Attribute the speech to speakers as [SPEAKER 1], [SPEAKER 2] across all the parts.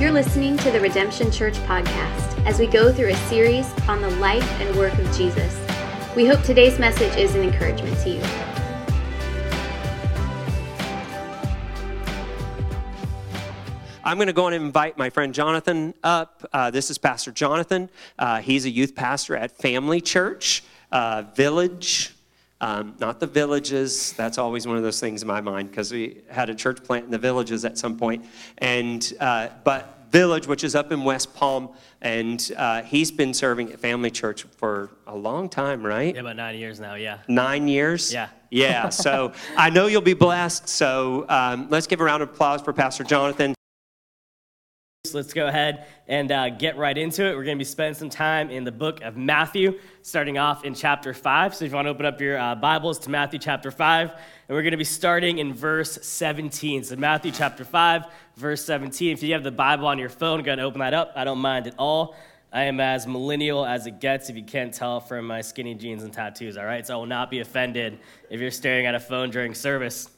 [SPEAKER 1] You're listening to the Redemption Church podcast as we go through a series on the life and work of Jesus. We hope today's message is an encouragement to you.
[SPEAKER 2] I'm going to go and invite my friend Jonathan up. Uh, this is Pastor Jonathan. Uh, he's a youth pastor at Family Church uh, Village. Um, not the villages. That's always one of those things in my mind because we had a church plant in the villages at some point. And uh, but Village, which is up in West Palm, and uh, he's been serving at Family Church for a long time, right?
[SPEAKER 3] Yeah, about nine years now. Yeah.
[SPEAKER 2] Nine years.
[SPEAKER 3] Yeah.
[SPEAKER 2] Yeah. So I know you'll be blessed. So um, let's give a round of applause for Pastor Jonathan.
[SPEAKER 3] Let's go ahead and uh, get right into it. We're going to be spending some time in the book of Matthew, starting off in chapter 5. So if you want to open up your uh, Bibles to Matthew chapter 5, and we're going to be starting in verse 17. So Matthew chapter 5, verse 17. If you have the Bible on your phone, go ahead and open that up. I don't mind at all. I am as millennial as it gets, if you can't tell from my skinny jeans and tattoos, all right? So I will not be offended if you're staring at a phone during service.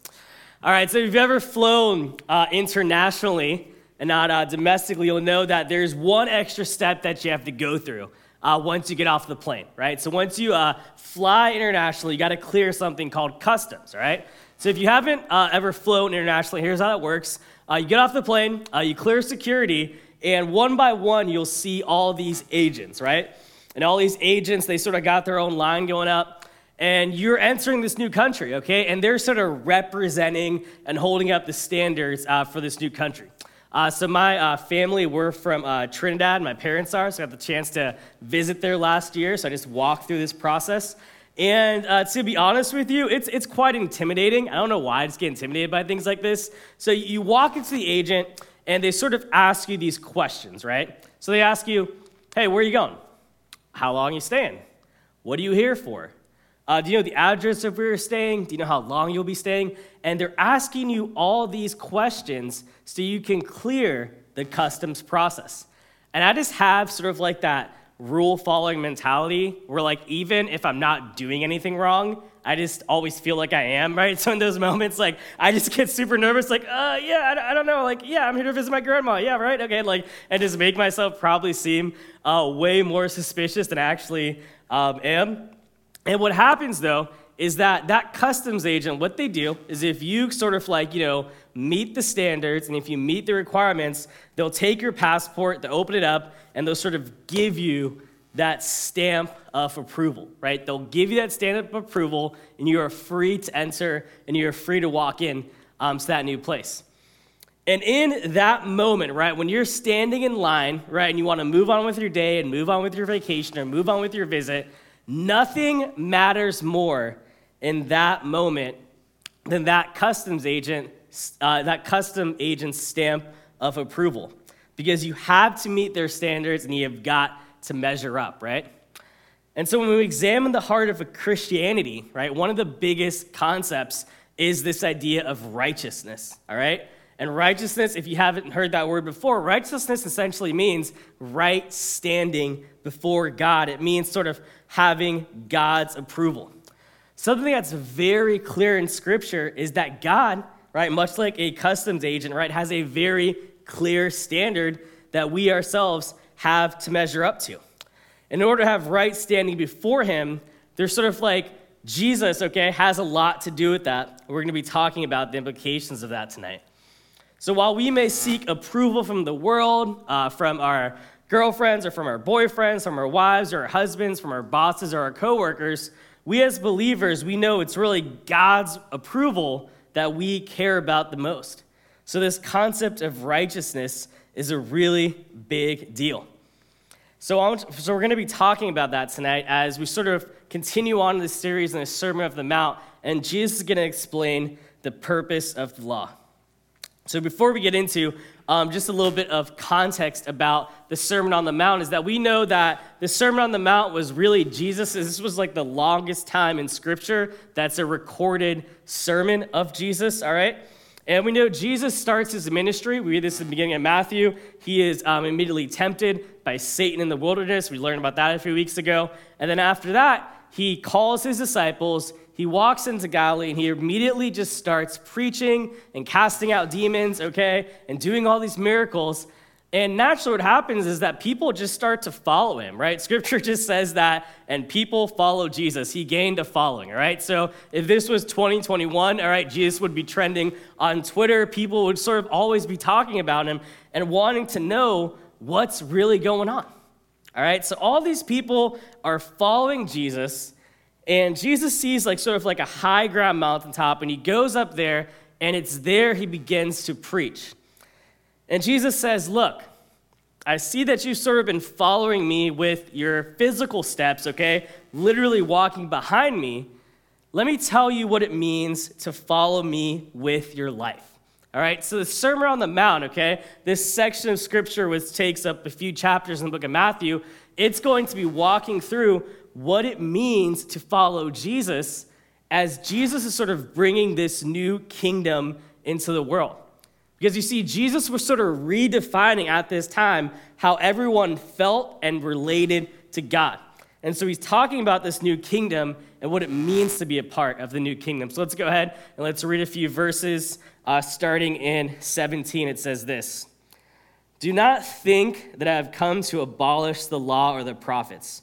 [SPEAKER 3] All right, so if you've ever flown uh, internationally, and not uh, domestically, you'll know that there's one extra step that you have to go through uh, once you get off the plane, right? So once you uh, fly internationally, you got to clear something called customs, right? So if you haven't uh, ever flown internationally, here's how that works. Uh, you get off the plane, uh, you clear security, and one by one, you'll see all these agents, right? And all these agents, they sort of got their own line going up and you're entering this new country, okay? And they're sort of representing and holding up the standards uh, for this new country. Uh, so my uh, family, we're from uh, Trinidad. My parents are, so I got the chance to visit there last year. So I just walked through this process. And uh, to be honest with you, it's, it's quite intimidating. I don't know why I just get intimidated by things like this. So you walk into the agent, and they sort of ask you these questions, right? So they ask you, hey, where are you going? How long are you staying? What are you here for? Uh, do you know the address of where you're staying? Do you know how long you'll be staying? And they're asking you all these questions so you can clear the customs process. And I just have sort of like that rule following mentality where, like, even if I'm not doing anything wrong, I just always feel like I am, right? So in those moments, like, I just get super nervous, like, uh, yeah, I, I don't know, like, yeah, I'm here to visit my grandma, yeah, right, okay, like, and just make myself probably seem uh, way more suspicious than I actually um, am. And what happens though is that that customs agent, what they do is if you sort of like, you know, meet the standards and if you meet the requirements, they'll take your passport, they'll open it up, and they'll sort of give you that stamp of approval, right? They'll give you that stamp of approval, and you are free to enter and you are free to walk in um, to that new place. And in that moment, right, when you're standing in line, right, and you want to move on with your day and move on with your vacation or move on with your visit, Nothing matters more in that moment than that customs agent, uh, that custom agent's stamp of approval, because you have to meet their standards and you have got to measure up, right? And so when we examine the heart of a Christianity, right, one of the biggest concepts is this idea of righteousness, all right? And righteousness, if you haven't heard that word before, righteousness essentially means right standing before God. It means sort of having God's approval. Something that's very clear in Scripture is that God, right, much like a customs agent, right, has a very clear standard that we ourselves have to measure up to. In order to have right standing before Him, there's sort of like Jesus, okay, has a lot to do with that. We're going to be talking about the implications of that tonight. So while we may seek approval from the world, uh, from our girlfriends or from our boyfriends, from our wives or our husbands, from our bosses or our coworkers, we as believers, we know it's really God's approval that we care about the most. So this concept of righteousness is a really big deal. So, so we're going to be talking about that tonight as we sort of continue on this series in the Sermon of the Mount, and Jesus is going to explain the purpose of the law. So, before we get into um, just a little bit of context about the Sermon on the Mount, is that we know that the Sermon on the Mount was really Jesus. This was like the longest time in Scripture that's a recorded sermon of Jesus, all right? And we know Jesus starts his ministry. We read this in the beginning of Matthew. He is um, immediately tempted by Satan in the wilderness. We learned about that a few weeks ago. And then after that, he calls his disciples he walks into Galilee and he immediately just starts preaching and casting out demons, okay, and doing all these miracles. And naturally, what happens is that people just start to follow him, right? Scripture just says that, and people follow Jesus. He gained a following, all right? So if this was 2021, all right, Jesus would be trending on Twitter. People would sort of always be talking about him and wanting to know what's really going on, all right? So all these people are following Jesus, and Jesus sees like sort of like a high ground mountaintop, and he goes up there, and it's there he begins to preach. And Jesus says, Look, I see that you've sort of been following me with your physical steps, okay? Literally walking behind me. Let me tell you what it means to follow me with your life. All right, so the Sermon on the Mount, okay, this section of scripture which takes up a few chapters in the book of Matthew, it's going to be walking through what it means to follow Jesus as Jesus is sort of bringing this new kingdom into the world. Because you see, Jesus was sort of redefining at this time how everyone felt and related to God. And so he's talking about this new kingdom and what it means to be a part of the new kingdom. So let's go ahead and let's read a few verses. Uh, starting in 17, it says this Do not think that I have come to abolish the law or the prophets.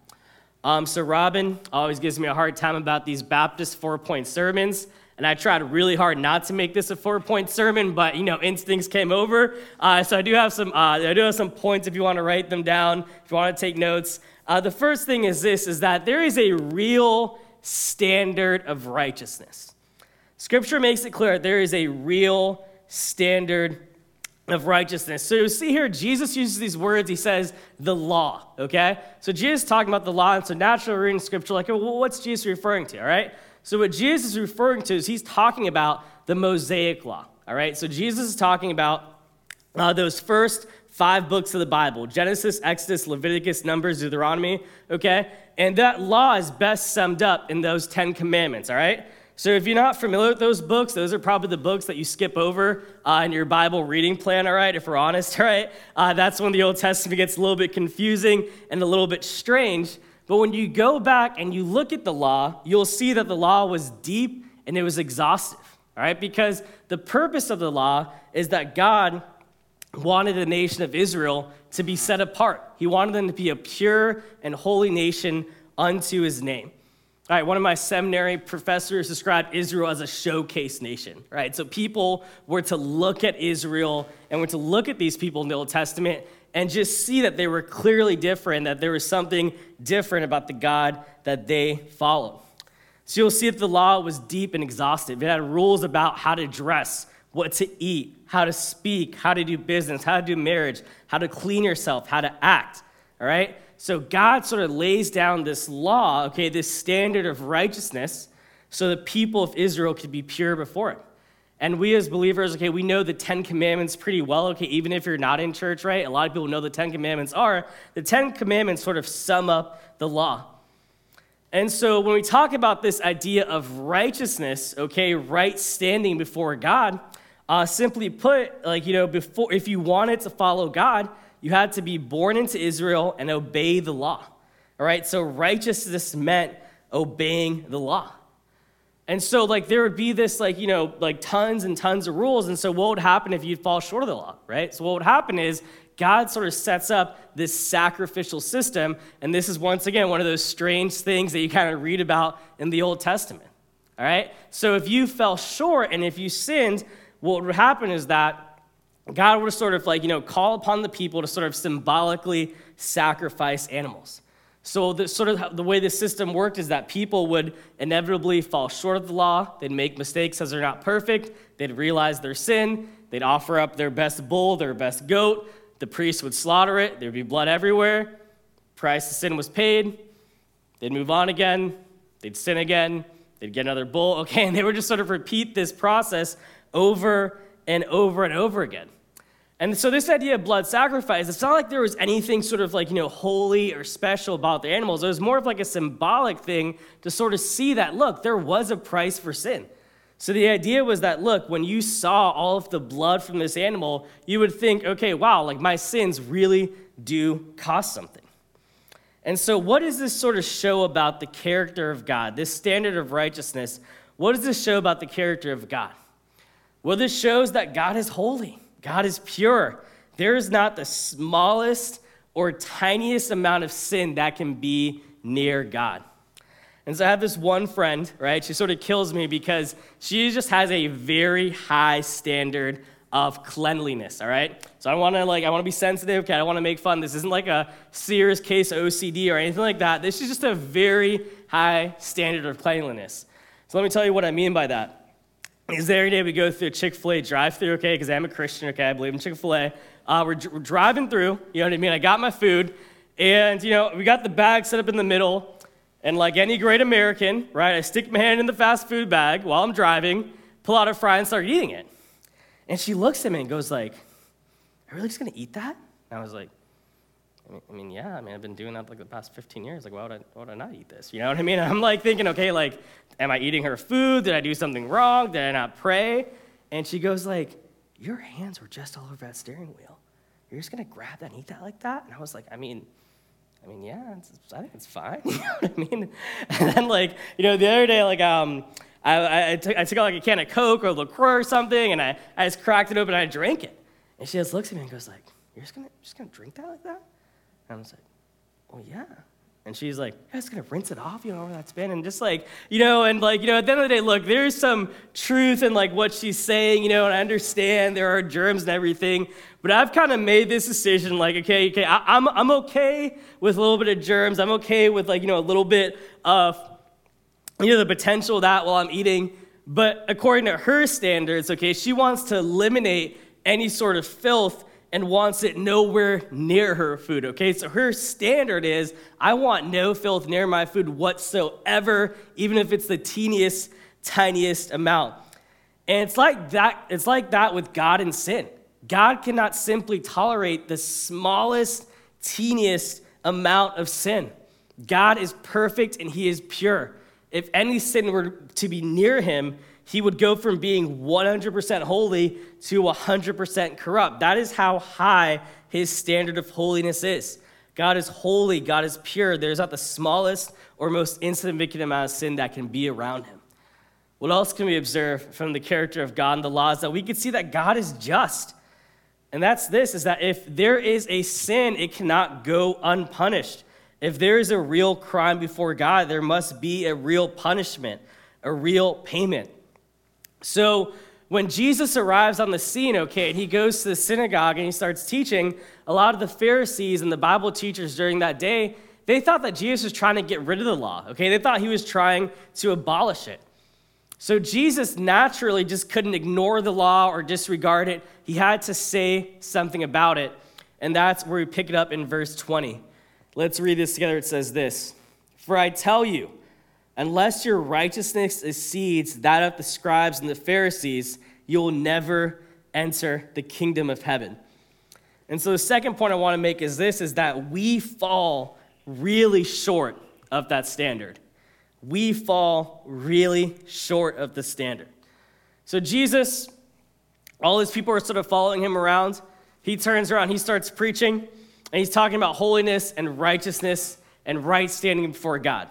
[SPEAKER 3] Um, so, Robin always gives me a hard time about these Baptist four point sermons and I tried really hard not to make this a four-point sermon, but you know, instincts came over. Uh, so I do have some, uh, I do have some points if you want to write them down, if you want to take notes. Uh, the first thing is this: is that there is a real standard of righteousness. Scripture makes it clear there is a real standard of righteousness. So you see here, Jesus uses these words. He says, the law, okay? So Jesus talking about the law, and so naturally reading scripture, like, well, what's Jesus referring to, all right? So, what Jesus is referring to is he's talking about the Mosaic Law. All right? So, Jesus is talking about uh, those first five books of the Bible Genesis, Exodus, Leviticus, Numbers, Deuteronomy. Okay? And that law is best summed up in those 10 commandments. All right? So, if you're not familiar with those books, those are probably the books that you skip over uh, in your Bible reading plan, all right, if we're honest, all right? Uh, that's when the Old Testament gets a little bit confusing and a little bit strange. But when you go back and you look at the law, you'll see that the law was deep and it was exhaustive, all right? Because the purpose of the law is that God wanted the nation of Israel to be set apart. He wanted them to be a pure and holy nation unto his name. Right, one of my seminary professors described Israel as a showcase nation, right? So people were to look at Israel and were to look at these people in the Old Testament and just see that they were clearly different, that there was something different about the God that they follow. So you'll see that the law was deep and exhaustive. It had rules about how to dress, what to eat, how to speak, how to do business, how to do marriage, how to clean yourself, how to act. All right? So God sort of lays down this law, okay, this standard of righteousness, so the people of Israel could be pure before Him. And we as believers, okay, we know the Ten Commandments pretty well, okay, even if you're not in church, right? A lot of people know the Ten Commandments are. The Ten Commandments sort of sum up the law. And so when we talk about this idea of righteousness, okay, right standing before God, uh, simply put, like, you know, before, if you wanted to follow God, you had to be born into Israel and obey the law. All right, so righteousness meant obeying the law. And so, like, there would be this, like, you know, like tons and tons of rules. And so, what would happen if you'd fall short of the law, right? So, what would happen is God sort of sets up this sacrificial system. And this is, once again, one of those strange things that you kind of read about in the Old Testament, all right? So, if you fell short and if you sinned, what would happen is that God would sort of, like, you know, call upon the people to sort of symbolically sacrifice animals. So, the, sort of the way the system worked is that people would inevitably fall short of the law. They'd make mistakes as they're not perfect. They'd realize their sin. They'd offer up their best bull, their best goat. The priest would slaughter it. There'd be blood everywhere. Price of sin was paid. They'd move on again. They'd sin again. They'd get another bull. Okay, and they would just sort of repeat this process over and over and over again. And so this idea of blood sacrifice, it's not like there was anything sort of like, you know, holy or special about the animals. It was more of like a symbolic thing to sort of see that, look, there was a price for sin. So the idea was that, look, when you saw all of the blood from this animal, you would think, okay, wow, like my sins really do cost something. And so, what does this sort of show about the character of God, this standard of righteousness? What does this show about the character of God? Well, this shows that God is holy. God is pure. There is not the smallest or tiniest amount of sin that can be near God. And so I have this one friend, right? She sort of kills me because she just has a very high standard of cleanliness, all right? So I want to like I want to be sensitive, okay? I want to make fun. This isn't like a serious case of OCD or anything like that. This is just a very high standard of cleanliness. So let me tell you what I mean by that is every day we go through a Chick-fil-A drive-through, okay, because I'm a Christian, okay, I believe in Chick-fil-A. Uh, we're, we're, driving through, you know what I mean? I got my food, and, you know, we got the bag set up in the middle, and like any great American, right, I stick my hand in the fast food bag while I'm driving, pull out a fry, and start eating it. And she looks at me and goes like, are you really just going to eat that? And I was like, I mean, yeah, I mean, I've been doing that like the past 15 years. Like, why would I, why would I not eat this? You know what I mean? I'm like thinking, okay, like, am I eating her food? Did I do something wrong? Did I not pray? And she goes like, your hands were just all over that steering wheel. You're just gonna grab that and eat that like that? And I was like, I mean, I mean, yeah, I think it's fine. you know what I mean? And then like, you know, the other day, like, um, I, I, took, I took out like a can of Coke or LaCroix or something, and I, I just cracked it open and I drank it. And she just looks at me and goes like, you're just gonna, just gonna drink that like that? And I was like, well, yeah. And she's like, yeah, just gonna rinse it off, you know, where that's been. And just like, you know, and like, you know, at the end of the day, look, there's some truth in like what she's saying, you know, and I understand there are germs and everything. But I've kind of made this decision, like, okay, okay, I, I'm, I'm okay with a little bit of germs. I'm okay with like, you know, a little bit of, you know, the potential of that while I'm eating. But according to her standards, okay, she wants to eliminate any sort of filth and wants it nowhere near her food, okay? So her standard is I want no filth near my food whatsoever, even if it's the teeniest, tiniest amount. And it's like that, it's like that with God and sin. God cannot simply tolerate the smallest, teeniest amount of sin. God is perfect and he is pure. If any sin were to be near him, he would go from being 100% holy to 100% corrupt. That is how high his standard of holiness is. God is holy, God is pure. There's not the smallest or most insignificant amount of sin that can be around him. What else can we observe from the character of God and the laws that we can see that God is just? And that's this is that if there is a sin, it cannot go unpunished. If there is a real crime before God, there must be a real punishment, a real payment. So when Jesus arrives on the scene, okay, and he goes to the synagogue and he starts teaching, a lot of the Pharisees and the Bible teachers during that day, they thought that Jesus was trying to get rid of the law, okay? They thought he was trying to abolish it. So Jesus naturally just couldn't ignore the law or disregard it. He had to say something about it. And that's where we pick it up in verse 20. Let's read this together. It says this For I tell you, Unless your righteousness exceeds that of the scribes and the Pharisees, you will never enter the kingdom of heaven. And so the second point I want to make is this is that we fall really short of that standard. We fall really short of the standard. So Jesus, all his people are sort of following him around. He turns around, he starts preaching, and he's talking about holiness and righteousness and right standing before God.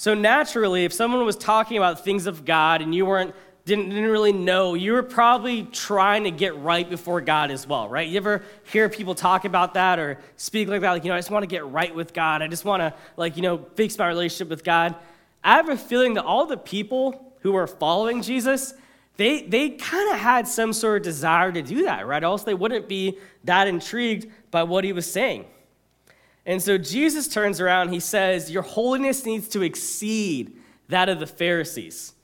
[SPEAKER 3] So naturally, if someone was talking about things of God and you weren't didn't, didn't really know, you were probably trying to get right before God as well, right? You ever hear people talk about that or speak like that, like, you know, I just want to get right with God. I just want to, like, you know, fix my relationship with God. I have a feeling that all the people who were following Jesus, they, they kind of had some sort of desire to do that, right? Else they wouldn't be that intrigued by what he was saying. And so Jesus turns around, he says, Your holiness needs to exceed that of the Pharisees.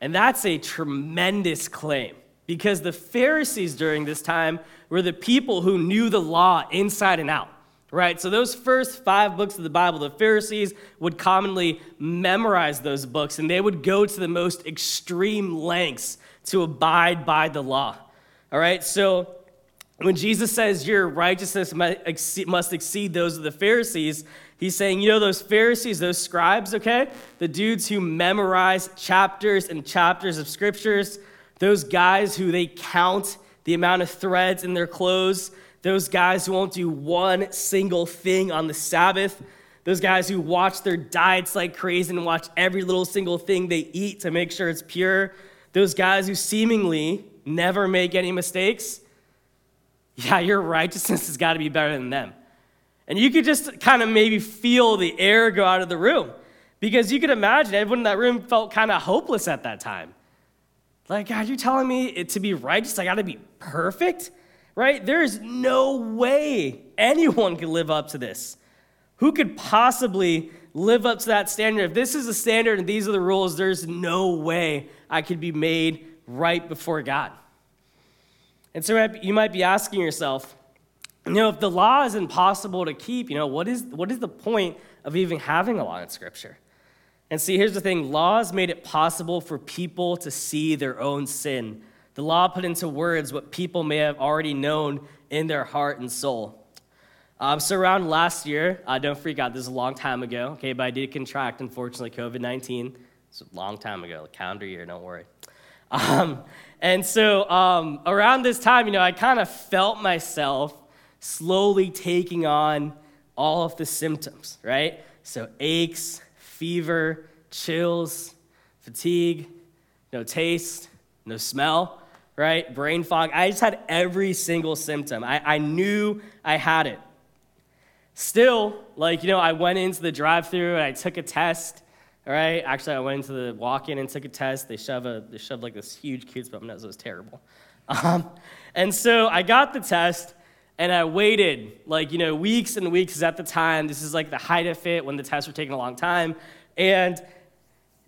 [SPEAKER 3] And that's a tremendous claim because the Pharisees during this time were the people who knew the law inside and out, right? So, those first five books of the Bible, the Pharisees would commonly memorize those books and they would go to the most extreme lengths to abide by the law, all right? So, when Jesus says your righteousness must exceed those of the Pharisees, he's saying, you know, those Pharisees, those scribes, okay? The dudes who memorize chapters and chapters of scriptures, those guys who they count the amount of threads in their clothes, those guys who won't do one single thing on the Sabbath, those guys who watch their diets like crazy and watch every little single thing they eat to make sure it's pure, those guys who seemingly never make any mistakes yeah, your righteousness has got to be better than them. And you could just kind of maybe feel the air go out of the room because you could imagine everyone in that room felt kind of hopeless at that time. Like, God, you're telling me to be righteous, I got to be perfect? Right? There's no way anyone could live up to this. Who could possibly live up to that standard? If this is the standard and these are the rules, there's no way I could be made right before God. And so you might be asking yourself, you know, if the law is impossible to keep, you know, what is, what is the point of even having a law in Scripture? And see, here's the thing laws made it possible for people to see their own sin. The law put into words what people may have already known in their heart and soul. Um, so, around last year, uh, don't freak out, this is a long time ago, okay, but I did contract, unfortunately, COVID 19. It's a long time ago, calendar year, don't worry. Um, and so um, around this time, you know, I kind of felt myself slowly taking on all of the symptoms, right? So aches, fever, chills, fatigue, no taste, no smell, right? Brain fog. I just had every single symptom. I, I knew I had it. Still, like, you know, I went into the drive through and I took a test all right. Actually, I went into the walk-in and took a test. They shove a they shoved like this huge Q-tip up nose. It was terrible. Um, and so I got the test, and I waited like you know weeks and weeks. At the time, this is like the height of it when the tests were taking a long time, and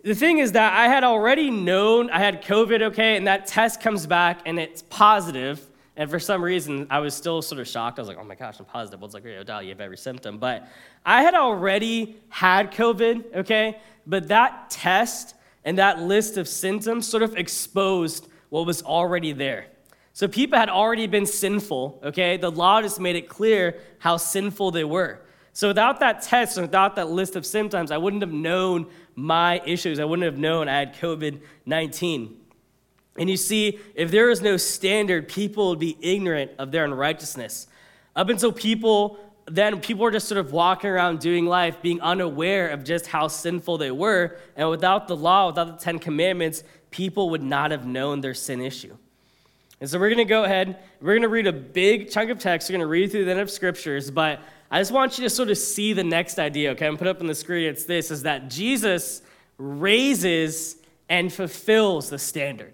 [SPEAKER 3] the thing is that I had already known I had COVID, okay, and that test comes back and it's positive. And for some reason, I was still sort of shocked. I was like, oh my gosh, I'm positive. Well, it's like, oh, Dal, you have every symptom. But I had already had COVID, okay? But that test and that list of symptoms sort of exposed what was already there. So people had already been sinful, okay? The law just made it clear how sinful they were. So without that test, and without that list of symptoms, I wouldn't have known my issues. I wouldn't have known I had COVID 19. And you see, if there is no standard, people would be ignorant of their unrighteousness. Up until people, then people were just sort of walking around doing life, being unaware of just how sinful they were. And without the law, without the Ten Commandments, people would not have known their sin issue. And so we're going to go ahead, we're going to read a big chunk of text. We're going to read through the end of scriptures, but I just want you to sort of see the next idea, okay? I'm put up on the screen. It's this is that Jesus raises and fulfills the standard.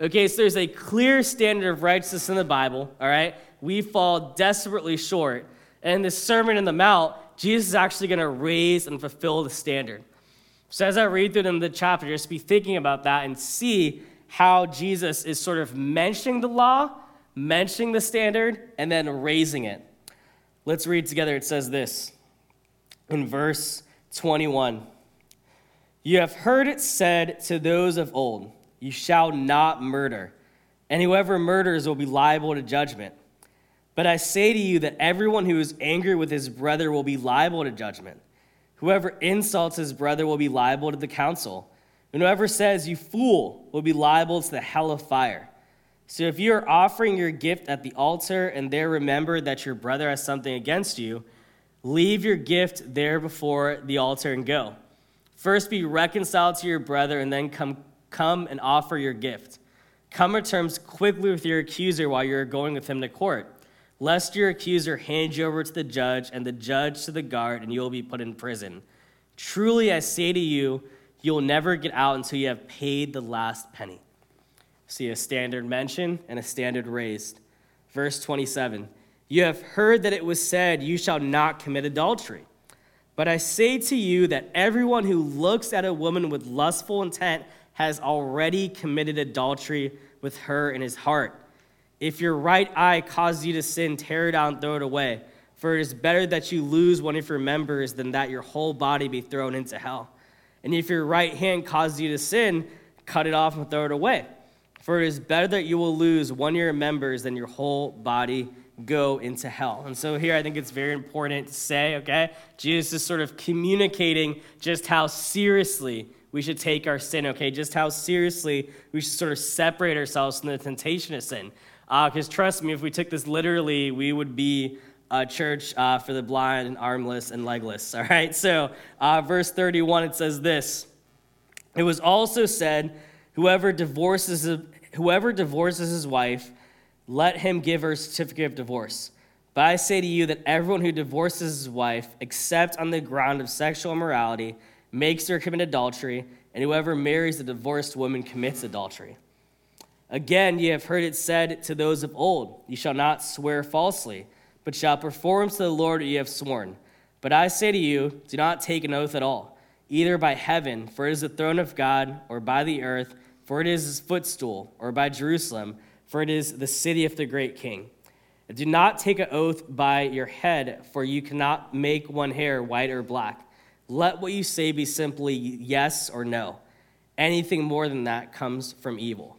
[SPEAKER 3] Okay, so there's a clear standard of righteousness in the Bible, all right? We fall desperately short. And in this Sermon in the Mount, Jesus is actually going to raise and fulfill the standard. So as I read through them the chapter, just be thinking about that and see how Jesus is sort of mentioning the law, mentioning the standard, and then raising it. Let's read together. It says this in verse 21 You have heard it said to those of old, you shall not murder, and whoever murders will be liable to judgment. But I say to you that everyone who is angry with his brother will be liable to judgment. Whoever insults his brother will be liable to the council. And whoever says, You fool, will be liable to the hell of fire. So if you are offering your gift at the altar and there remember that your brother has something against you, leave your gift there before the altar and go. First be reconciled to your brother and then come Come and offer your gift. Come to terms quickly with your accuser while you're going with him to court, lest your accuser hand you over to the judge and the judge to the guard, and you will be put in prison. Truly, I say to you, you'll never get out until you have paid the last penny. See a standard mention and a standard raised. Verse 27 You have heard that it was said, You shall not commit adultery. But I say to you that everyone who looks at a woman with lustful intent has already committed adultery with her in his heart. If your right eye causes you to sin, tear it out and throw it away. For it is better that you lose one of your members than that your whole body be thrown into hell. And if your right hand causes you to sin, cut it off and throw it away. For it is better that you will lose one of your members than your whole body go into hell. And so here I think it's very important to say, okay, Jesus is sort of communicating just how seriously we should take our sin, okay, just how seriously we should sort of separate ourselves from the temptation of sin. Because uh, trust me, if we took this literally, we would be a church uh, for the blind and armless and legless, all right? So, uh, verse 31, it says this It was also said, Whoever divorces, whoever divorces his wife, let him give her a certificate of divorce. But I say to you that everyone who divorces his wife, except on the ground of sexual immorality, makes her commit adultery, and whoever marries a divorced woman commits adultery. Again, ye have heard it said to those of old, Ye shall not swear falsely, but shall perform to the Lord what ye have sworn. But I say to you, do not take an oath at all, either by heaven, for it is the throne of God, or by the earth, for it is his footstool, or by Jerusalem, for it is the city of the great king. And do not take an oath by your head, for you cannot make one hair white or black. Let what you say be simply yes or no. Anything more than that comes from evil.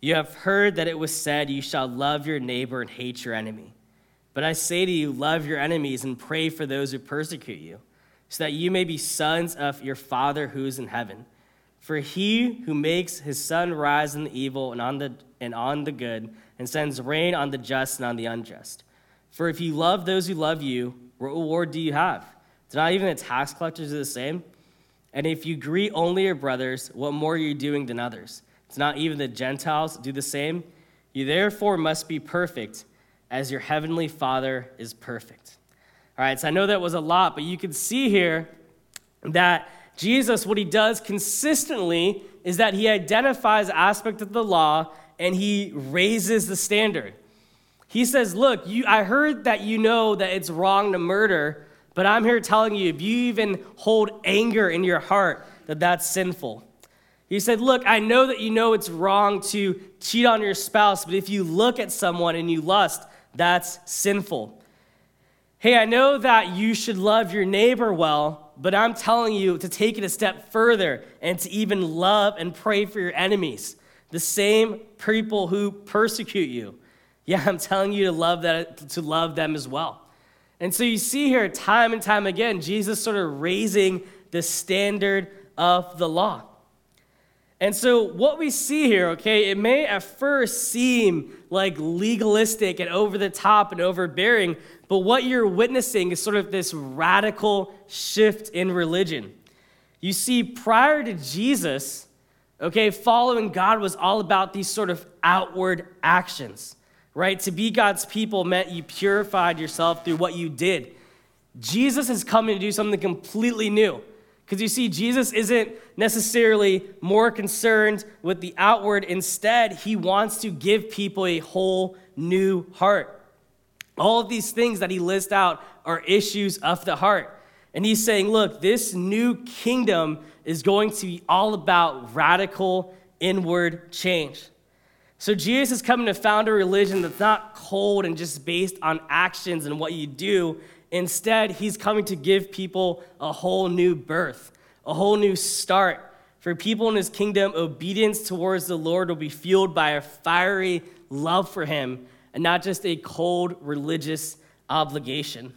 [SPEAKER 3] You have heard that it was said, You shall love your neighbor and hate your enemy. But I say to you, love your enemies and pray for those who persecute you so that you may be sons of your Father who is in heaven. For he who makes his sun rise on the evil and on the, and on the good, and sends rain on the just and on the unjust. For if you love those who love you, what reward do you have? Do not even the tax collectors do the same? And if you greet only your brothers, what more are you doing than others? Do not even the Gentiles do the same? You therefore must be perfect, as your heavenly Father is perfect. All right, so I know that was a lot, but you can see here that Jesus, what he does consistently is that he identifies aspect of the law and he raises the standard. He says, Look, you, I heard that you know that it's wrong to murder, but I'm here telling you, if you even hold anger in your heart, that that's sinful. He said, Look, I know that you know it's wrong to cheat on your spouse, but if you look at someone and you lust, that's sinful. Hey, I know that you should love your neighbor well, but I'm telling you to take it a step further and to even love and pray for your enemies, the same people who persecute you. Yeah, I'm telling you to love that to love them as well. And so you see here time and time again Jesus sort of raising the standard of the law. And so, what we see here, okay, it may at first seem like legalistic and over the top and overbearing, but what you're witnessing is sort of this radical shift in religion. You see, prior to Jesus, okay, following God was all about these sort of outward actions, right? To be God's people meant you purified yourself through what you did. Jesus is coming to do something completely new. Because you see, Jesus isn't necessarily more concerned with the outward. Instead, he wants to give people a whole new heart. All of these things that he lists out are issues of the heart. And he's saying, look, this new kingdom is going to be all about radical inward change. So Jesus is coming to found a religion that's not cold and just based on actions and what you do. Instead, he's coming to give people a whole new birth, a whole new start. For people in his kingdom, obedience towards the Lord will be fueled by a fiery love for him and not just a cold religious obligation.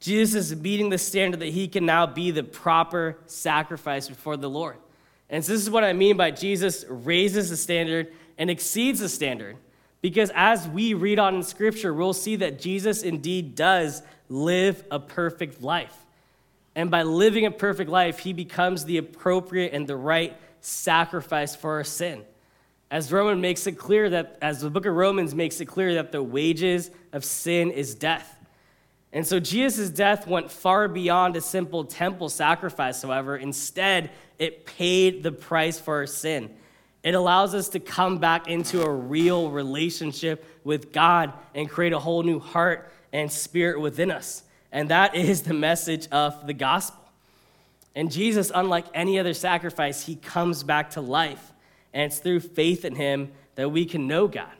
[SPEAKER 3] Jesus is meeting the standard that he can now be the proper sacrifice before the Lord. And so this is what I mean by Jesus raises the standard and exceeds the standard. Because as we read on in Scripture, we'll see that Jesus indeed does live a perfect life. And by living a perfect life, he becomes the appropriate and the right sacrifice for our sin. As Roman makes it clear that, as the book of Romans makes it clear that the wages of sin is death. And so Jesus' death went far beyond a simple temple sacrifice, however. Instead, it paid the price for our sin. It allows us to come back into a real relationship with God and create a whole new heart and spirit within us. And that is the message of the gospel. And Jesus, unlike any other sacrifice, he comes back to life. And it's through faith in him that we can know God.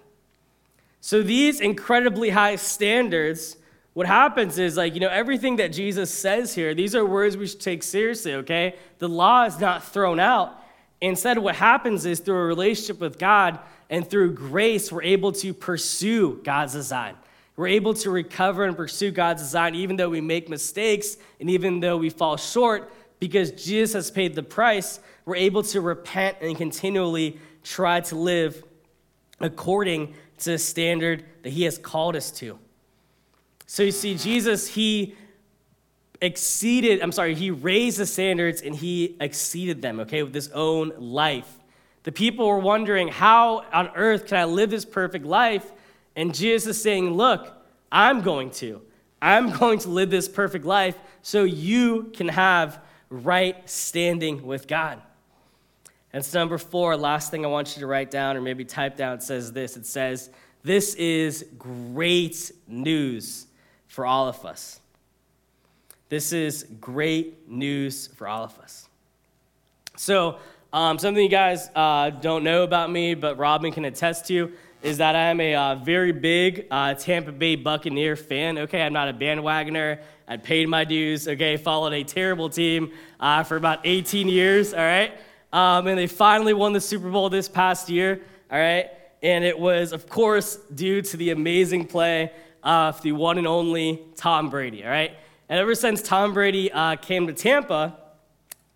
[SPEAKER 3] So, these incredibly high standards, what happens is, like, you know, everything that Jesus says here, these are words we should take seriously, okay? The law is not thrown out. Instead, what happens is through a relationship with God and through grace, we're able to pursue God's design. We're able to recover and pursue God's design even though we make mistakes and even though we fall short because Jesus has paid the price. We're able to repent and continually try to live according to the standard that He has called us to. So you see, Jesus, He exceeded, I'm sorry, he raised the standards and he exceeded them, okay, with his own life. The people were wondering, how on earth can I live this perfect life? And Jesus is saying, look, I'm going to. I'm going to live this perfect life so you can have right standing with God. And so, number four, last thing I want you to write down or maybe type down, says this it says, This is great news for all of us. This is great news for all of us. So, um, something you guys uh, don't know about me, but Robin can attest to, is that I am a uh, very big uh, Tampa Bay Buccaneer fan. Okay, I'm not a bandwagoner. I paid my dues. Okay, followed a terrible team uh, for about 18 years. All right, um, and they finally won the Super Bowl this past year. All right, and it was, of course, due to the amazing play of the one and only Tom Brady. All right. And ever since Tom Brady uh, came to Tampa,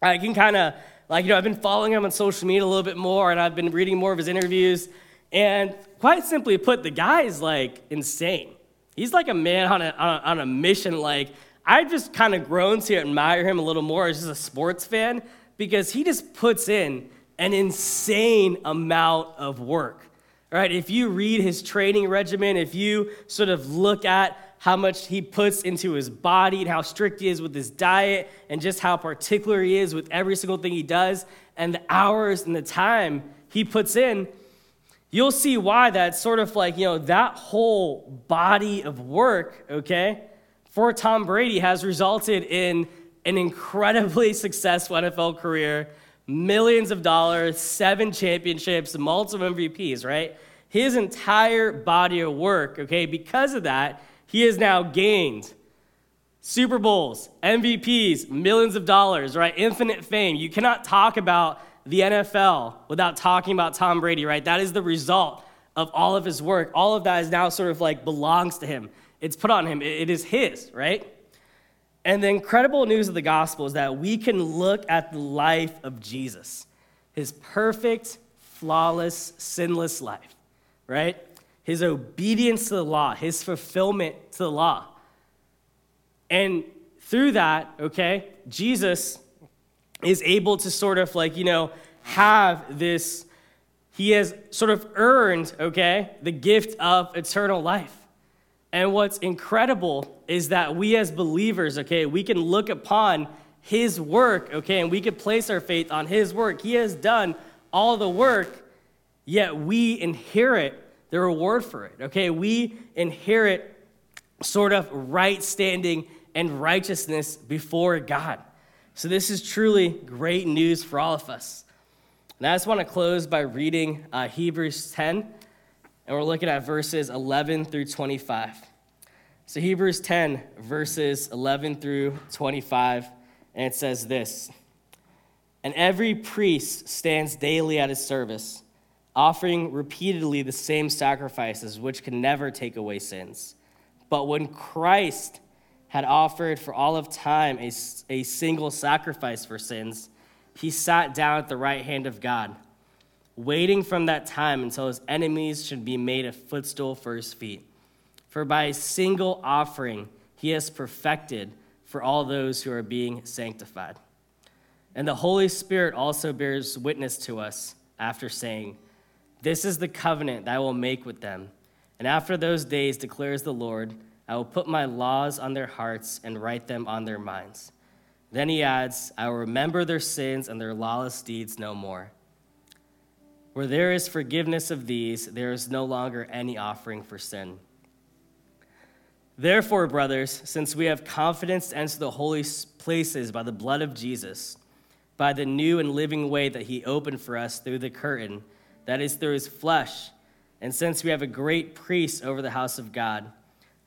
[SPEAKER 3] I can kind of, like, you know, I've been following him on social media a little bit more, and I've been reading more of his interviews. And quite simply put, the guy is like insane. He's like a man on a, on a, on a mission. Like, I've just kind of grown to admire him a little more as just a sports fan because he just puts in an insane amount of work. Right? If you read his training regimen, if you sort of look at how much he puts into his body and how strict he is with his diet and just how particular he is with every single thing he does and the hours and the time he puts in, you'll see why that's sort of like, you know, that whole body of work, okay, for Tom Brady has resulted in an incredibly successful NFL career, millions of dollars, seven championships, multiple MVPs, right? His entire body of work, okay, because of that, he has now gained Super Bowls, MVPs, millions of dollars, right? Infinite fame. You cannot talk about the NFL without talking about Tom Brady, right? That is the result of all of his work. All of that is now sort of like belongs to him. It's put on him. it is his, right? And the incredible news of the gospel is that we can look at the life of Jesus, his perfect, flawless, sinless life, right? his obedience to the law, his fulfillment to the law. And through that, okay, Jesus is able to sort of like, you know, have this, he has sort of earned, okay, the gift of eternal life. And what's incredible is that we as believers, okay, we can look upon his work, okay, and we can place our faith on his work. He has done all the work, yet we inherit the reward for it. Okay, we inherit sort of right standing and righteousness before God. So, this is truly great news for all of us. And I just want to close by reading uh, Hebrews 10, and we're looking at verses 11 through 25. So, Hebrews 10, verses 11 through 25, and it says this And every priest stands daily at his service offering repeatedly the same sacrifices, which can never take away sins. But when Christ had offered for all of time a, a single sacrifice for sins, he sat down at the right hand of God, waiting from that time until his enemies should be made a footstool for his feet. For by a single offering, he has perfected for all those who are being sanctified. And the Holy Spirit also bears witness to us after saying, this is the covenant that I will make with them. And after those days, declares the Lord, I will put my laws on their hearts and write them on their minds. Then he adds, I will remember their sins and their lawless deeds no more. Where there is forgiveness of these, there is no longer any offering for sin. Therefore, brothers, since we have confidence to enter the holy places by the blood of Jesus, by the new and living way that he opened for us through the curtain, that is, through his flesh, and since we have a great priest over the house of God,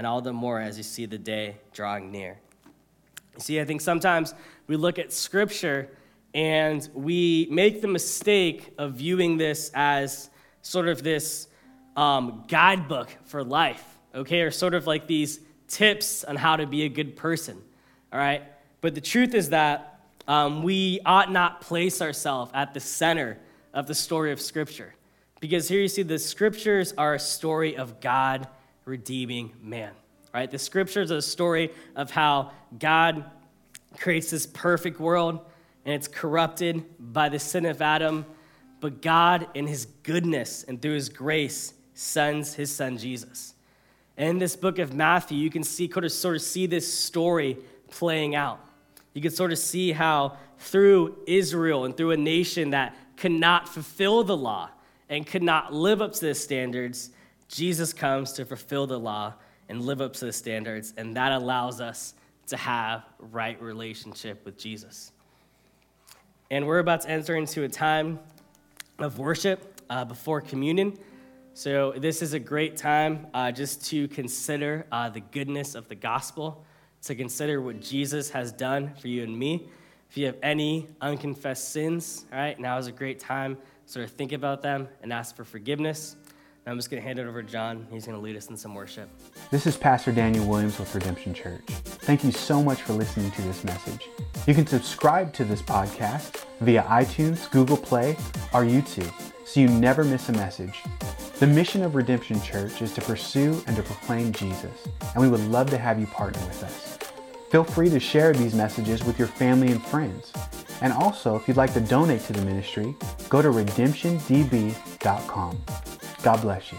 [SPEAKER 3] and all the more as you see the day drawing near. You see, I think sometimes we look at Scripture and we make the mistake of viewing this as sort of this um, guidebook for life, okay, or sort of like these tips on how to be a good person, all right? But the truth is that um, we ought not place ourselves at the center of the story of Scripture. Because here you see the Scriptures are a story of God redeeming man, right? The Scriptures are a story of how God creates this perfect world and it's corrupted by the sin of Adam. But God, in His goodness and through His grace, sends His Son Jesus And in this book of Matthew, you can see, sort of, sort of see this story playing out. You can sort of see how through Israel and through a nation that could not fulfill the law and could not live up to the standards, Jesus comes to fulfill the law and live up to the standards, and that allows us to have right relationship with Jesus. And we're about to enter into a time of worship uh, before communion. So, this is a great time uh, just to consider uh, the goodness of the gospel, to consider what Jesus has done for you and me. If you have any unconfessed sins, all right, now is a great time to sort of think about them and ask for forgiveness. I'm just going to hand it over to John. He's going to lead us in some worship.
[SPEAKER 4] This is Pastor Daniel Williams with Redemption Church. Thank you so much for listening to this message. You can subscribe to this podcast via iTunes, Google Play, or YouTube so you never miss a message. The mission of Redemption Church is to pursue and to proclaim Jesus, and we would love to have you partner with us. Feel free to share these messages with your family and friends. And also, if you'd like to donate to the ministry, go to redemptiondb.com. God bless you.